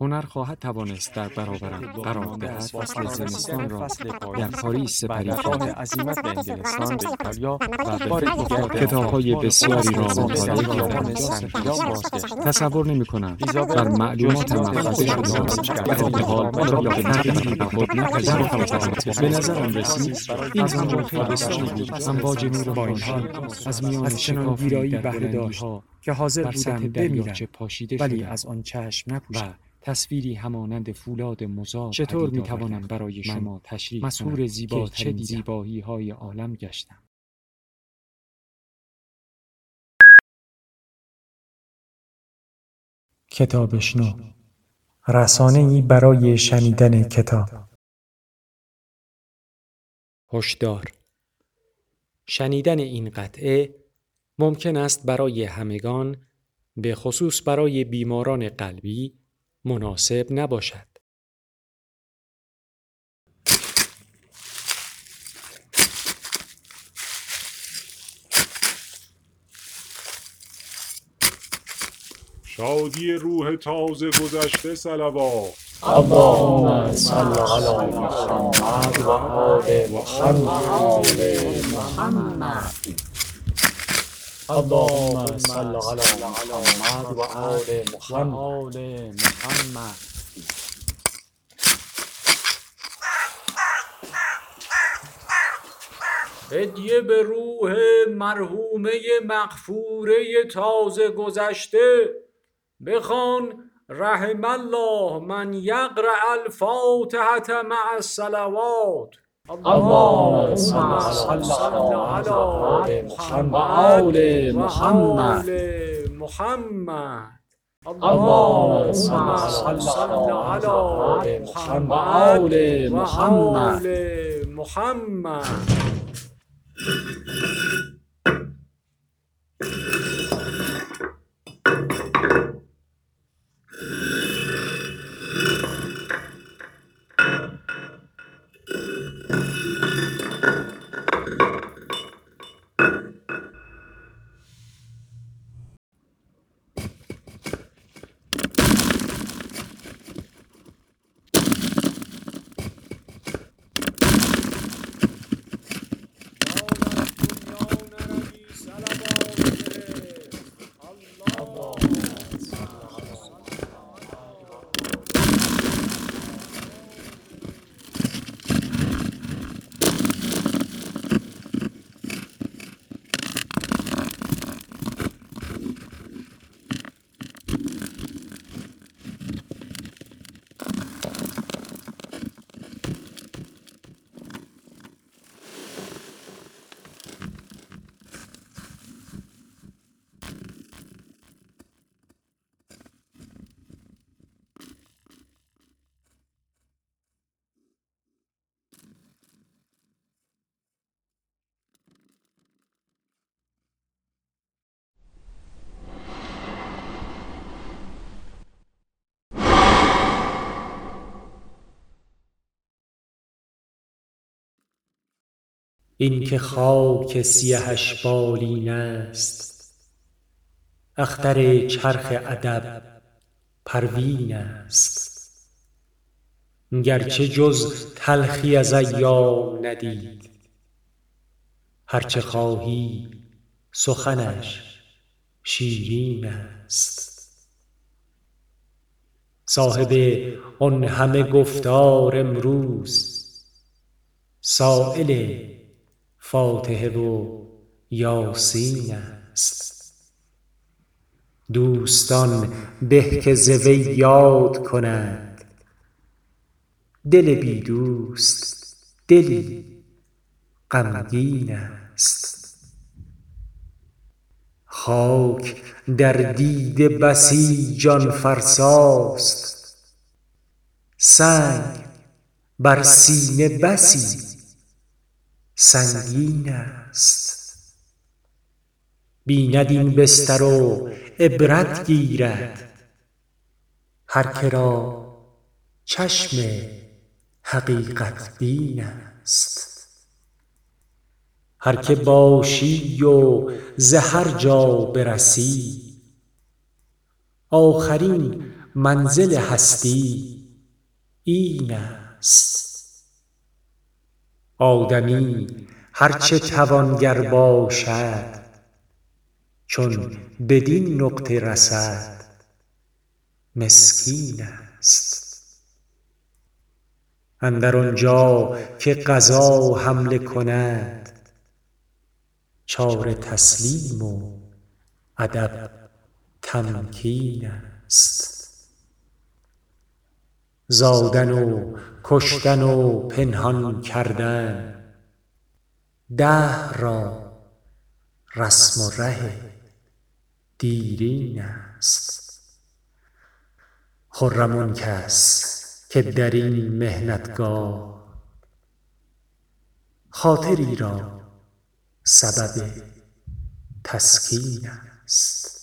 هنر خواهد توانست در برابرم قرار دهد. فصل زمستان را در پاریس سپری راه کردم عزیمت به انگلستان به ایتالیا و به بار کتاب‌های آپارتمان بسیاری را مطالعه کردم. تصور نمی کنم بر معلومات جز شده در حال آن را به تغییری به خود نپذیرفتم به نظرم رسید این همون خیلی بسیاری بود. امواج نور با این خورشید حال از میان ویرایی در بلندی‌ها که حاضر بودم بمیرم. ولی از آن چشم نپوشم تصویری همانند فولاد مزار چطور می‌توانم آوردم برای شما تشریح زیباترین که چه. زیبایی های عالم گشتم. کتابشنو رسانه ای برای شنیدن کتاب. هشدار. شنیدن این قطعه ممکن است برای همگان به خصوص برای بیماران قلبی مناسب نباشد. شادی روح تازه گذشته صلوات اللهم صل على محمد وآل محمد اللهم صل على محمد وآل محمد. هدیه به روح مرحومه مغفوره تازه گذشته. بخوان رحم الله من یقرأ الفاتحة مع الصلوات. اللهم صل على محمد. محمد. محمد. اللهم صل على محمد. محمد. محمد. این که خاک سیهش بالین است. اختر چرخ ادب پروین است. گرچه جز تلخی از ایام ندید. هرچه خواهی سخنش شیرین است. صاحب آن همه گفتار امروز سایل فاتحه و یاسین است. دوستان به که ز وی یاد کنند. دل بی دوست دلی غمگین است. خاک در دیده بسی جان فرساست. سنگ بر سینه بسی سنگین است. بیند این بستر و عبرت گیرد. هر که را چشم حقیقت بین است. هر که باشی و ز هر جا برسی آخرین منزل هستی این است. آدمی هر چه توانگر باشد چون بدین نقطه رسد مسکین است. اندر آن جا که قضا حمله کند چاره تسلیم و ادب تمکین است. زادن و کشتن و پنهان کردن. دهر را رسم و ره دیرین است. خرم آن کس که در این محنتگاه خاطری را سبب تسکین است.